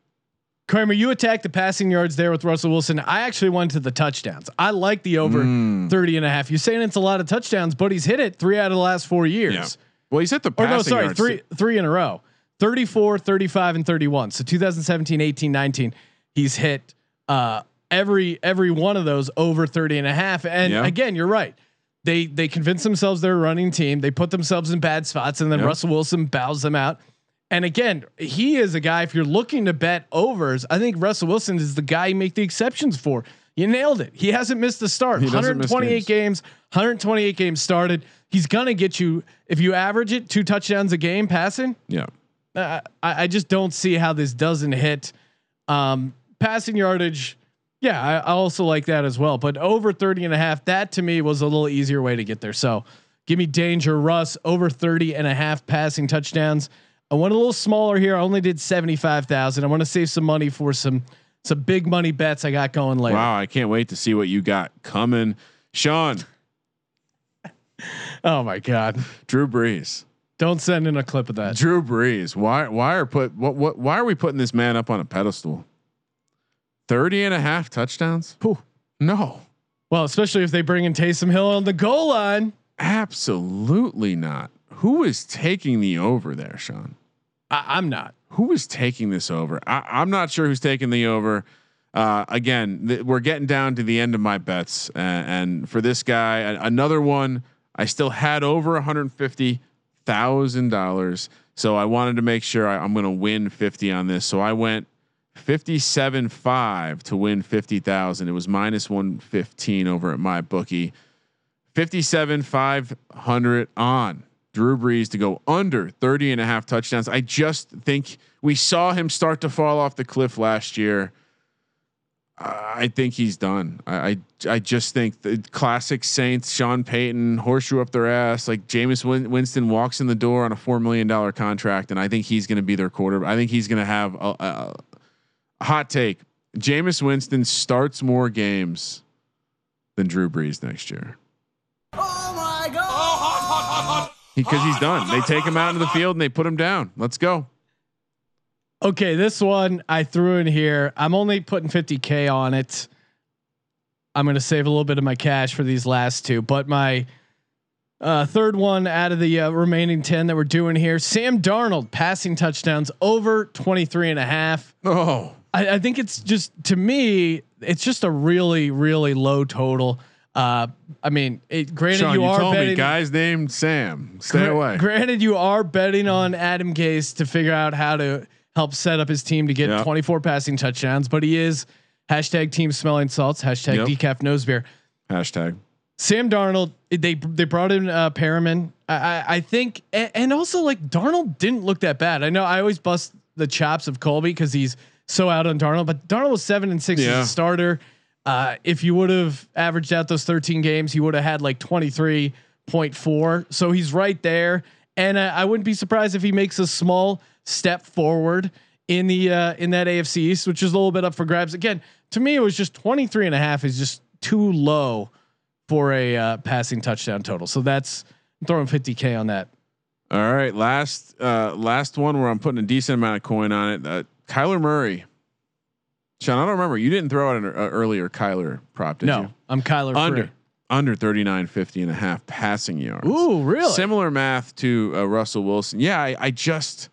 Kramer, you attacked the passing yards there with Russell Wilson. I actually went to the touchdowns. I like the over 30 and a half. You're saying it's a lot of touchdowns, but he's hit it three out of the last four years. Yeah. Well, he's hit the or passing no, sorry, yards. three three in a row. 34, 35 and 31. So 2017, 18, 19, he's hit uh every every one of those over 30 and a half. And Yeah. again, you're right. They they convince themselves they're a running team. They put themselves in bad spots and then Yep. Russell Wilson bows them out. And again, he is a guy if you're looking to bet overs, I think Russell Wilson is the guy you make the exceptions for. You nailed it. He hasn't missed a start. He doesn't miss 128 games, 128 games started. He's gonna get you if you average it two touchdowns a game passing. Yeah. Uh, I, I just don't see how this doesn't hit. Um, passing yardage, yeah, I, I also like that as well. But over 30 and a half, that to me was a little easier way to get there. So give me danger, Russ, over 30 and a half passing touchdowns. I went a little smaller here. I only did 75,000. I want to save some money for some some big money bets I got going later. Wow, I can't wait to see what you got coming, Sean. Oh my God. Drew Brees. Don't send in a clip of that. Drew Brees. Why why are put what what why are we putting this man up on a pedestal? 30 and a half touchdowns? Whew. No. Well, especially if they bring in Taysom Hill on the goal line. Absolutely not. Who is taking the over there, Sean? I, I'm not. Who is taking this over? I, I'm not sure who's taking the over. Uh, again, th- we're getting down to the end of my bets, uh, and for this guy, a- another one I still had over 150 thousand dollars. So I wanted to make sure I, I'm going to win 50 on this. So I went 57 five to win 50,000. It was minus 115 over at my bookie. 57 500 on Drew Brees to go under 30 and a half touchdowns. I just think we saw him start to fall off the cliff last year. I think he's done. I, I I just think the classic Saints, Sean Payton, horseshoe up their ass. Like Jameis Win- Winston walks in the door on a four million dollar contract, and I think he's going to be their quarterback. I think he's going to have a, a, hot take. Jameis Winston starts more games than Drew Brees next year. Because he's done. They take him out into the field and they put him down. Let's go. Okay, this one I threw in here. I'm only putting 50k on it. I'm going to save a little bit of my cash for these last two, but my uh, third one out of the uh, remaining 10 that we're doing here, Sam Darnold passing touchdowns over 23 and a half. Oh, I, I think it's just to me, it's just a really, really low total. Uh, I mean, it, granted Sean, you, you, are told betting, me guys named Sam. Stay Gra- away. Granted, you are betting on Adam Gase to figure out how to help set up his team to get Yeah. 24 passing touchdowns, but he is hashtag team smelling salts, hashtag Yep. decaf nose beer. Hashtag. Sam Darnold, they they brought in uh, Perriman. I, I I think, and, and also like Darnold didn't look that bad. I know I always bust the chops of Colby because he's so out on Darnold, but Darnold was seven and six Yeah. as a starter. Uh, if you would have averaged out those 13 games, he would have had like 23.4. So he's right there. And uh, I wouldn't be surprised if he makes a small step forward in the uh, in that AFC East, which is a little bit up for grabs. Again, to me, it was just 23 and a half is just too low for a uh, passing touchdown total. So that's I'm throwing 50k on that. All right, last uh last one where I'm putting a decent amount of coin on it. Uh, Kyler Murray. Sean, I don't remember. You didn't throw out an uh, earlier Kyler prop, did no, you? I'm Kyler Under free. under 39 50 and a half passing yards. Ooh, really? Similar math to uh, Russell Wilson. Yeah, I, I just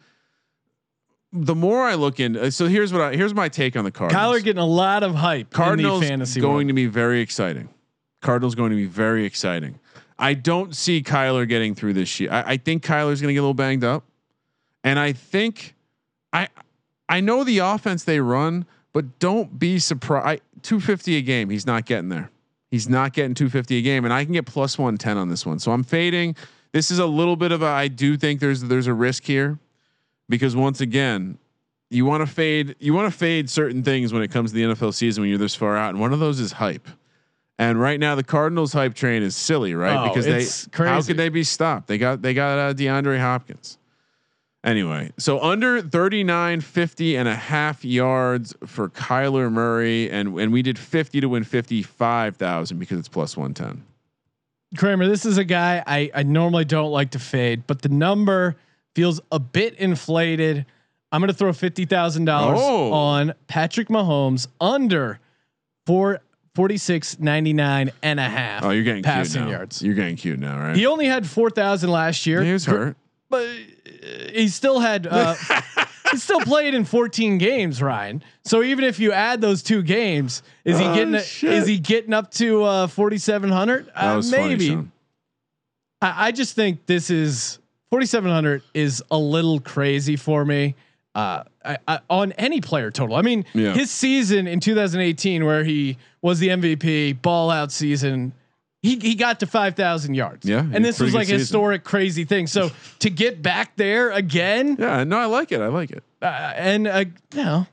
the more I look in uh, so here's what I here's my take on the Cardinals. Kyler getting a lot of hype Cardinals in the fantasy going world. to be very exciting. Cardinals going to be very exciting. I don't see Kyler getting through this year. I, I think Kyler's going to get a little banged up, and I think I I know the offense they run, but don't be surprised. Two fifty a game, he's not getting there. He's not getting two fifty a game, and I can get plus one ten on this one. So I'm fading. This is a little bit of a. I do think there's there's a risk here, because once again, you want to fade you want to fade certain things when it comes to the NFL season when you're this far out, and one of those is hype. And right now, the Cardinals hype train is silly, right? Oh, because they how crazy. could they be stopped? They got they got uh, DeAndre Hopkins. Anyway, so under 39, 50 and a half yards for Kyler Murray, and and we did 50 to win 55,000 because it's plus 110. Kramer, this is a guy I, I normally don't like to fade, but the number feels a bit inflated. I'm going to throw fifty thousand dollars Oh. on Patrick Mahomes under four forty six ninety nine and a half. Oh, you're getting passing cute now. yards. You're getting cute now, right? He only had four thousand last year. He was hurt. But uh, he still had uh, he still played in 14 games, Ryan. So even if you add those two games, is he Oh, getting shit. is he getting up to uh, 4700? Uh, was funny, maybe. I, I just think this is 4700 is a little crazy for me. Uh, I, I, on any player total. I mean, Yeah. his season in 2018, where he was the MVP, ball out season, he he got to 5,000 yards. Yeah, and this was like a historic, crazy thing. So to get back there again, Yeah, no, I like it. I like it. uh, and uh, you know,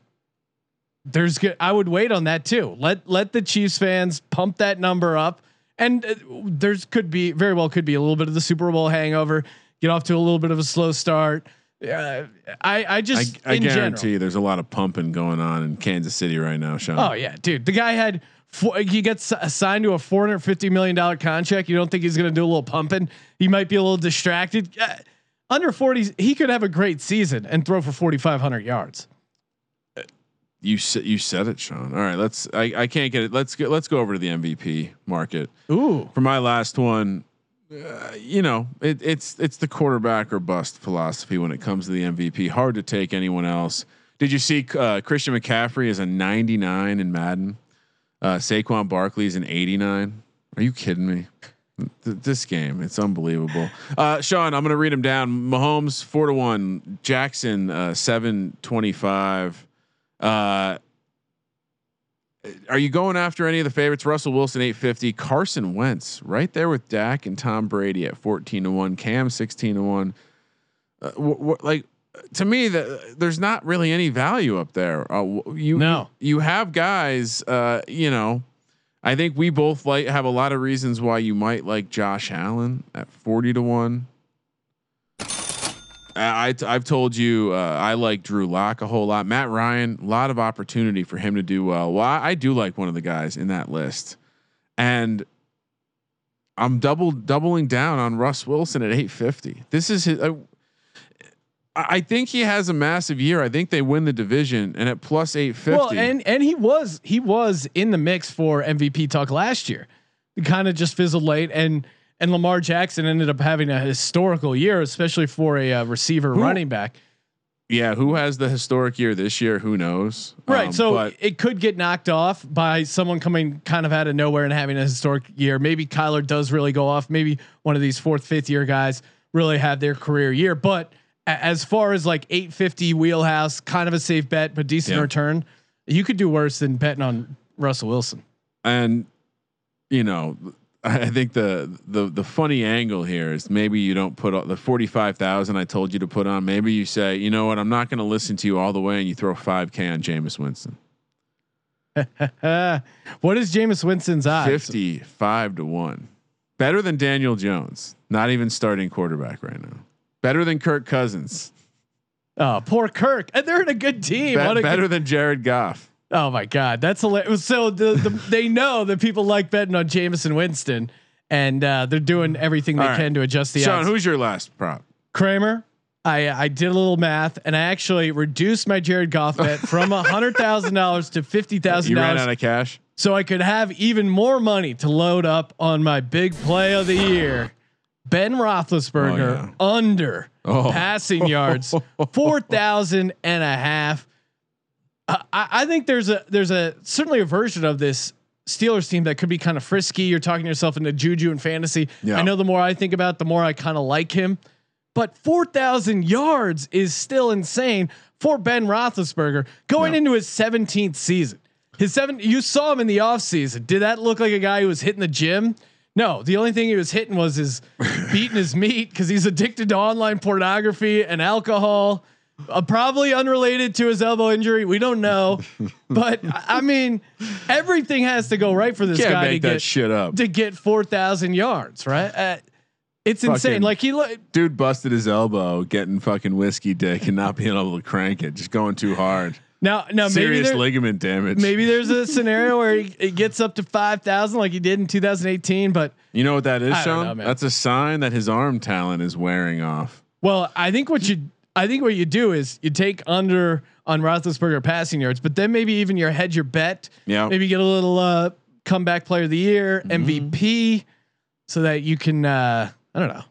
there's good. I would wait on that too. Let let the Chiefs fans pump that number up, and uh, there's could be very well could be a little bit of the Super Bowl hangover. Get off to a little bit of a slow start. Uh, I I I, just I in guarantee general. there's a lot of pumping going on in Kansas City right now, Sean. Oh yeah, dude. The guy had four, he gets assigned to a 450 million dollar contract. You don't think he's going to do a little pumping? He might be a little distracted. Uh, under 40, he could have a great season and throw for 4,500 yards. You said you said it, Sean. All right, let's. I, I can't get it. Let's get. Let's go over to the MVP market Ooh, for my last one. Uh, you know, it, it's it's the quarterback or bust philosophy when it comes to the MVP. Hard to take anyone else. Did you see uh, Christian McCaffrey is a 99 in Madden? Uh, Saquon Barkley is an 89. Are you kidding me? Th- this game, it's unbelievable. Uh, Sean, I'm gonna read them down. Mahomes four to one. Jackson uh, seven twenty five. Uh, are you going after any of the favorites? Russell Wilson eight fifty. Carson Wentz right there with Dak and Tom Brady at fourteen to one. Cam sixteen to one. Uh, wh- wh- like to me, that there's not really any value up there. Uh, you No. you have guys. Uh, you know. I think we both like have a lot of reasons why you might like Josh Allen at forty to one. I, I have told you uh, I like Drew Lock a whole lot. Matt Ryan, a lot of opportunity for him to do well. Well, I, I do like one of the guys in that list, and I'm double doubling down on Russ Wilson at 850. This is his. Uh, I think he has a massive year. I think they win the division, and at plus 850. well, and and he was he was in the mix for MVP talk last year. Kind of just fizzled late, and and Lamar Jackson ended up having a historical year, especially for a uh, receiver running back. yeah, who has the historic year this year? Who knows? Right. Um, so it could get knocked off by someone coming kind of out of nowhere and having a historic year. Maybe Kyler does really go off. Maybe one of these fourth, fifth year guys really have their career year. But as far as like 850 wheelhouse, kind of a safe bet, but decent Yeah. return, you could do worse than betting on Russell Wilson. and you know i think the the the funny angle here is maybe you don't put all the 45,000 I told you to put on maybe you say you know what I'm not going to listen to you all the way and you throw 5k on Jameis Winston what is Jameis Winston's odds? 55 to 1 better than Daniel Jones not even starting quarterback right now better than Kirk Cousins Oh, poor Kirk. And they're in a good team. Be- better good- than Jared Goff Oh my God, that's hilarious. So the, the they know that people like betting on Jameson Winston, and uh, they're doing everything they right. can to adjust the Sean odds. who's your last prop Kramer. I I did a little math, and I actually reduced my Jared Goff bet from a hundred thousand dollars to fifty thousand you ran out dollars, of cash so I could have even more money to load up on my big play of the year. Ben Roethlisberger oh, under Oh. passing yards, four thousand and a half. I, I think there's a there's a certainly a version of this Steelers team that could be kind of frisky. You're talking yourself into juju and fantasy. Yeah. I know the more I think about, it, the more I kind of like him. But four thousand yards is still insane for Ben Roethlisberger going Yeah. into his 17th season. His seven, you saw him in the offseason. Did that look like a guy who was hitting the gym? No, the only thing he was hitting was his beating his meat because he's addicted to online pornography and alcohol. Uh, probably unrelated to his elbow injury. We don't know, but I mean, everything has to go right for this can't guy to get shit up to get four thousand yards. Right? Uh, it's Fucking- insane. Like he look. dude busted his elbow getting fucking whiskey dick and not being able to crank it, just going too hard. Now, now maybe Serious there, ligament damage. maybe there's a scenario where he, it gets up to five thousand, like he did in 2018. But you know what that is, Sean? know. That's a sign that his arm talent is wearing off. well, I think what you, I think what you do is you take under on Roethlisberger passing yards, but then maybe even your hedge your bet. Yeah. Maybe get a little uh, comeback player of the year, Mm-hmm. MVP, so that you can. Uh, I don't know.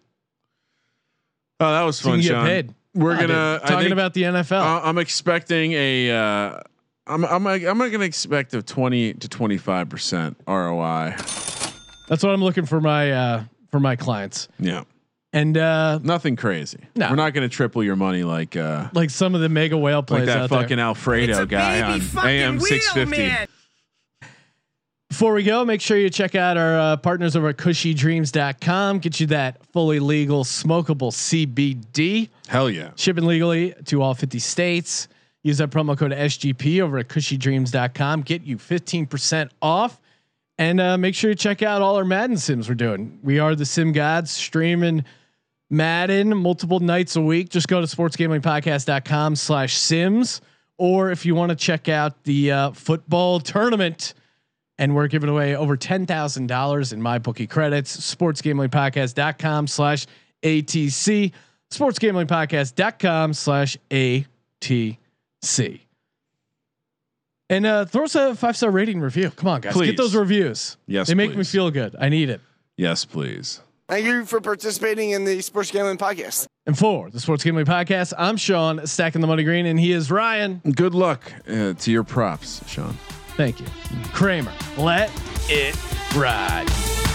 Oh, that was So you fun, Sean. paid. We're I gonna I talking think- about the NFL. Uh, I'm expecting a. Uh, I'm I'm I'm not gonna expect a 20 to 25 percent ROI. That's what I'm looking for my uh, for my clients. Yeah, And uh, nothing crazy. No. We're not gonna triple your money like uh like some of the mega whale like plays that out fucking there. Alfredo It's a guy on fucking AM wheel, 650. Before we go, make sure you check out our uh, partners over at kushydreams.com. Get you that fully legal smokable CBD. Hell yeah. Shipping legally to all 50 states. Use that promo code SGP over at kushydreams.com. Get you 15% off. And uh, make sure you check out all our Madden sims we're doing. We are the Sim Gods streaming Madden multiple nights a week. Just go to sportsgamblingpodcast.com slash sims. Or if you want to check out the uh, football tournament, and we're giving away over $10,000 in my bookie credits, sportsgamblingpodcast.com slash ATC, sportsgamblingpodcast.com slash ATC. And uh, throw us a five star rating review. Come on, guys, Please. get those reviews. Yes, they make me feel good. I need it. Yes, please. Thank you for participating in the Sports Gambling Podcast. And for the Sports Gambling Podcast, I'm Sean, stacking the money green, and he is Ryan. Good luck uh, to your props, Sean. Thank you, Kramer. Let it ride.